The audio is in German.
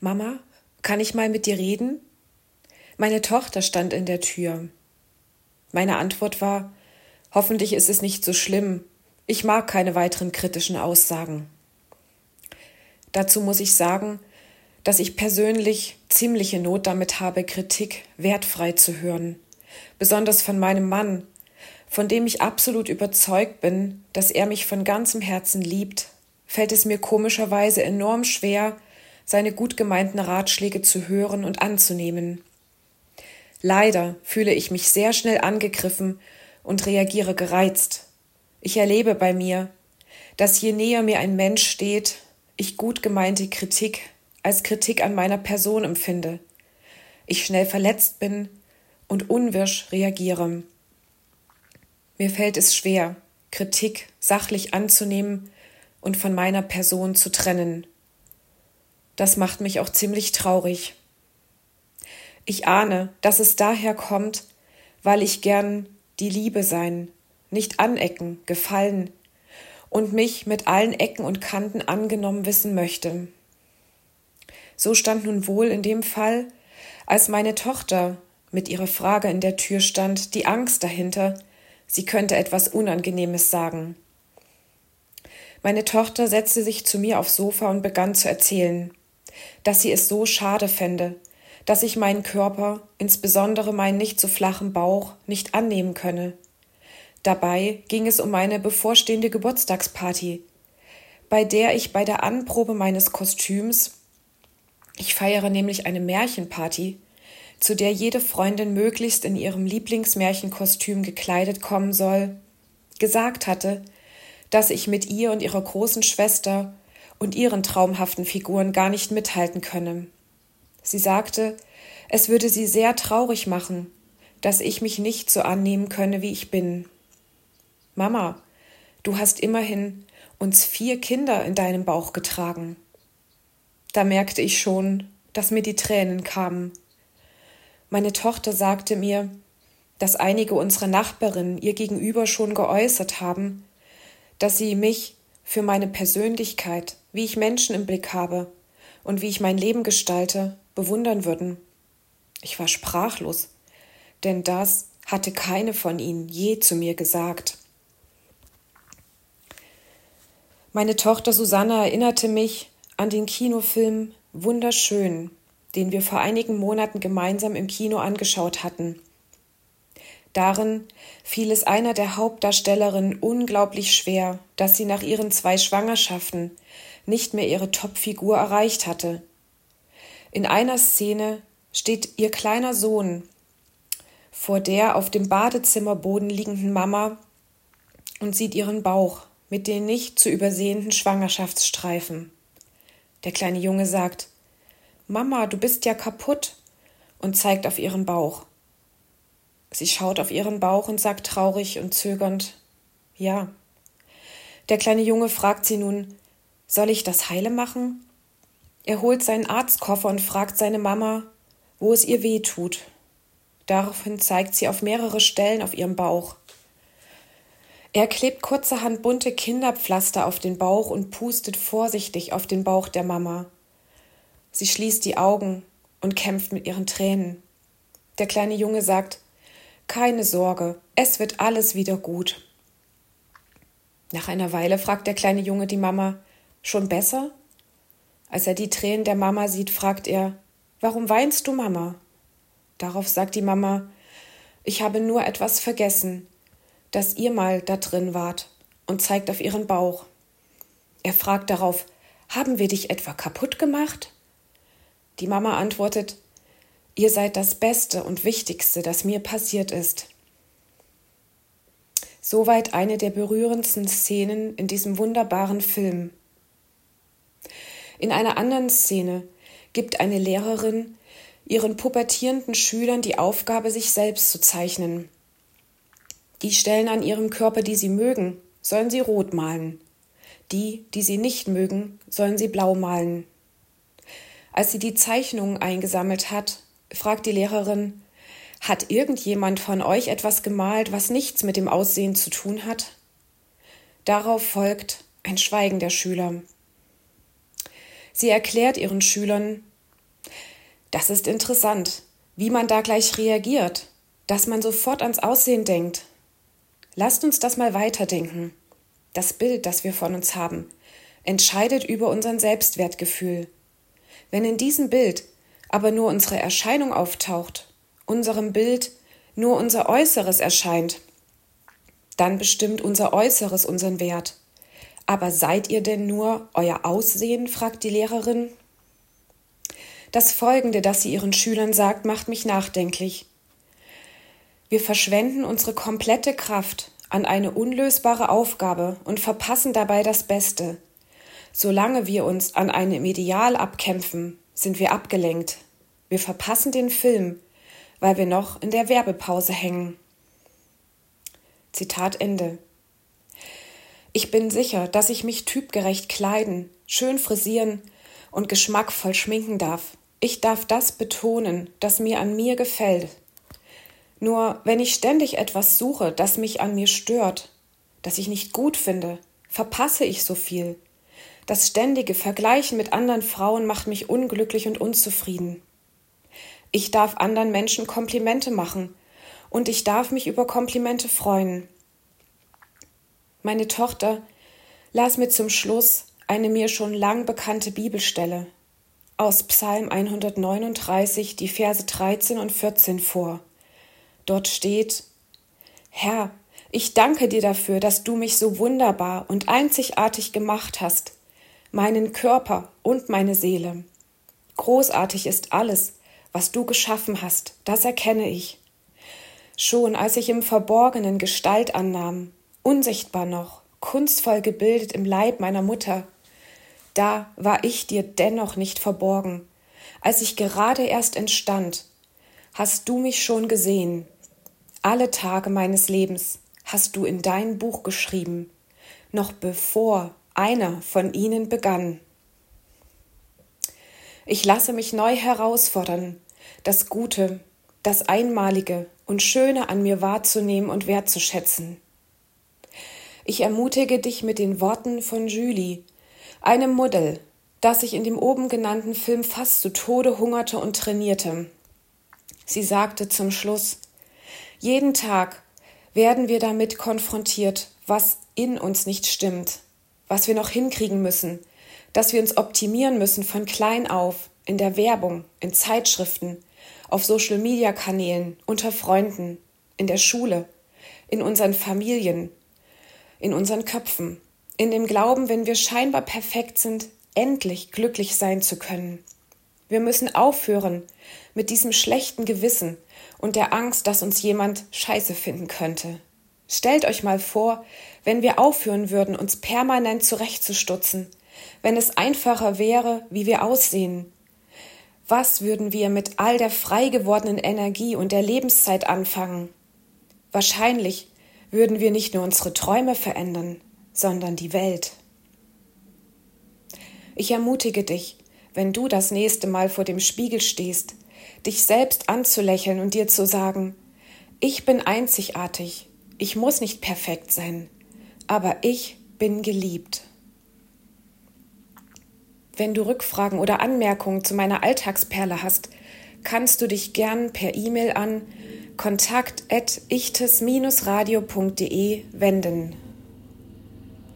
Mama, kann ich mal mit dir reden? Meine Tochter stand in der Tür. Meine Antwort war Hoffentlich ist es nicht so schlimm. Ich mag keine weiteren kritischen Aussagen. Dazu muss ich sagen, dass ich persönlich ziemliche Not damit habe, Kritik wertfrei zu hören, besonders von meinem Mann, von dem ich absolut überzeugt bin, dass er mich von ganzem Herzen liebt, fällt es mir komischerweise enorm schwer, seine gut gemeinten Ratschläge zu hören und anzunehmen. Leider fühle ich mich sehr schnell angegriffen und reagiere gereizt. Ich erlebe bei mir, dass je näher mir ein Mensch steht, ich gut gemeinte Kritik als Kritik an meiner Person empfinde, ich schnell verletzt bin und unwirsch reagiere. Mir fällt es schwer, Kritik sachlich anzunehmen und von meiner Person zu trennen. Das macht mich auch ziemlich traurig. Ich ahne, dass es daher kommt, weil ich gern die Liebe sein, nicht anecken, gefallen und mich mit allen Ecken und Kanten angenommen wissen möchte. So stand nun wohl in dem Fall, als meine Tochter mit ihrer Frage in der Tür stand, die Angst dahinter, sie könnte etwas Unangenehmes sagen. Meine Tochter setzte sich zu mir aufs Sofa und begann zu erzählen, dass sie es so schade fände, dass ich meinen Körper, insbesondere meinen nicht so flachen Bauch, nicht annehmen könne. Dabei ging es um meine bevorstehende Geburtstagsparty, bei der ich bei der Anprobe meines Kostüms ich feiere nämlich eine Märchenparty, zu der jede Freundin möglichst in ihrem Lieblingsmärchenkostüm gekleidet kommen soll, gesagt hatte, dass ich mit ihr und ihrer großen Schwester und ihren traumhaften Figuren gar nicht mithalten könne. Sie sagte, es würde sie sehr traurig machen, dass ich mich nicht so annehmen könne, wie ich bin. Mama, du hast immerhin uns vier Kinder in deinem Bauch getragen. Da merkte ich schon, dass mir die Tränen kamen. Meine Tochter sagte mir, dass einige unserer Nachbarinnen ihr gegenüber schon geäußert haben, dass sie mich für meine Persönlichkeit, wie ich Menschen im Blick habe und wie ich mein Leben gestalte, bewundern würden. Ich war sprachlos, denn das hatte keine von ihnen je zu mir gesagt. Meine Tochter Susanne erinnerte mich, an den Kinofilm Wunderschön, den wir vor einigen Monaten gemeinsam im Kino angeschaut hatten. Darin fiel es einer der Hauptdarstellerinnen unglaublich schwer, dass sie nach ihren zwei Schwangerschaften nicht mehr ihre Topfigur erreicht hatte. In einer Szene steht ihr kleiner Sohn vor der auf dem Badezimmerboden liegenden Mama und sieht ihren Bauch mit den nicht zu übersehenden Schwangerschaftsstreifen. Der kleine Junge sagt Mama, du bist ja kaputt und zeigt auf ihren Bauch. Sie schaut auf ihren Bauch und sagt traurig und zögernd Ja. Der kleine Junge fragt sie nun Soll ich das heile machen? Er holt seinen Arztkoffer und fragt seine Mama, wo es ihr weh tut. Daraufhin zeigt sie auf mehrere Stellen auf ihrem Bauch. Er klebt kurzerhand bunte Kinderpflaster auf den Bauch und pustet vorsichtig auf den Bauch der Mama. Sie schließt die Augen und kämpft mit ihren Tränen. Der kleine Junge sagt Keine Sorge, es wird alles wieder gut. Nach einer Weile fragt der kleine Junge die Mama Schon besser? Als er die Tränen der Mama sieht, fragt er Warum weinst du, Mama? Darauf sagt die Mama Ich habe nur etwas vergessen dass ihr mal da drin wart und zeigt auf ihren Bauch. Er fragt darauf, haben wir dich etwa kaputt gemacht? Die Mama antwortet, ihr seid das Beste und Wichtigste, das mir passiert ist. Soweit eine der berührendsten Szenen in diesem wunderbaren Film. In einer anderen Szene gibt eine Lehrerin ihren pubertierenden Schülern die Aufgabe, sich selbst zu zeichnen. Die Stellen an ihrem Körper, die sie mögen, sollen sie rot malen. Die, die sie nicht mögen, sollen sie blau malen. Als sie die Zeichnungen eingesammelt hat, fragt die Lehrerin, hat irgendjemand von euch etwas gemalt, was nichts mit dem Aussehen zu tun hat? Darauf folgt ein Schweigen der Schüler. Sie erklärt ihren Schülern, Das ist interessant, wie man da gleich reagiert, dass man sofort ans Aussehen denkt. Lasst uns das mal weiterdenken. Das Bild, das wir von uns haben, entscheidet über unseren Selbstwertgefühl. Wenn in diesem Bild aber nur unsere Erscheinung auftaucht, unserem Bild nur unser Äußeres erscheint, dann bestimmt unser Äußeres unseren Wert. Aber seid ihr denn nur euer Aussehen? fragt die Lehrerin. Das Folgende, das sie ihren Schülern sagt, macht mich nachdenklich. Wir verschwenden unsere komplette Kraft an eine unlösbare Aufgabe und verpassen dabei das Beste. Solange wir uns an einem Ideal abkämpfen, sind wir abgelenkt. Wir verpassen den Film, weil wir noch in der Werbepause hängen. Zitat Ende. Ich bin sicher, dass ich mich typgerecht kleiden, schön frisieren und geschmackvoll schminken darf. Ich darf das betonen, das mir an mir gefällt. Nur wenn ich ständig etwas suche, das mich an mir stört, das ich nicht gut finde, verpasse ich so viel. Das ständige Vergleichen mit anderen Frauen macht mich unglücklich und unzufrieden. Ich darf anderen Menschen Komplimente machen und ich darf mich über Komplimente freuen. Meine Tochter las mir zum Schluss eine mir schon lang bekannte Bibelstelle aus Psalm 139, die Verse 13 und 14 vor. Dort steht Herr, ich danke dir dafür, dass du mich so wunderbar und einzigartig gemacht hast, meinen Körper und meine Seele. Großartig ist alles, was du geschaffen hast, das erkenne ich. Schon als ich im Verborgenen Gestalt annahm, unsichtbar noch, kunstvoll gebildet im Leib meiner Mutter, da war ich dir dennoch nicht verborgen. Als ich gerade erst entstand, hast du mich schon gesehen. Alle Tage meines Lebens hast du in dein Buch geschrieben, noch bevor einer von ihnen begann. Ich lasse mich neu herausfordern, das Gute, das Einmalige und Schöne an mir wahrzunehmen und wertzuschätzen. Ich ermutige dich mit den Worten von Julie, einem Modell, das sich in dem oben genannten Film fast zu Tode hungerte und trainierte. Sie sagte zum Schluss Jeden Tag werden wir damit konfrontiert, was in uns nicht stimmt, was wir noch hinkriegen müssen, dass wir uns optimieren müssen von klein auf, in der Werbung, in Zeitschriften, auf Social-Media-Kanälen, unter Freunden, in der Schule, in unseren Familien, in unseren Köpfen, in dem Glauben, wenn wir scheinbar perfekt sind, endlich glücklich sein zu können. Wir müssen aufhören mit diesem schlechten Gewissen und der Angst, dass uns jemand scheiße finden könnte. Stellt euch mal vor, wenn wir aufhören würden, uns permanent zurechtzustutzen, wenn es einfacher wäre, wie wir aussehen, was würden wir mit all der frei gewordenen Energie und der Lebenszeit anfangen? Wahrscheinlich würden wir nicht nur unsere Träume verändern, sondern die Welt. Ich ermutige dich, wenn du das nächste Mal vor dem Spiegel stehst, dich selbst anzulächeln und dir zu sagen, ich bin einzigartig, ich muss nicht perfekt sein, aber ich bin geliebt. Wenn du Rückfragen oder Anmerkungen zu meiner Alltagsperle hast, kannst du dich gern per E-Mail an kontakt@ichtes-radio.de wenden.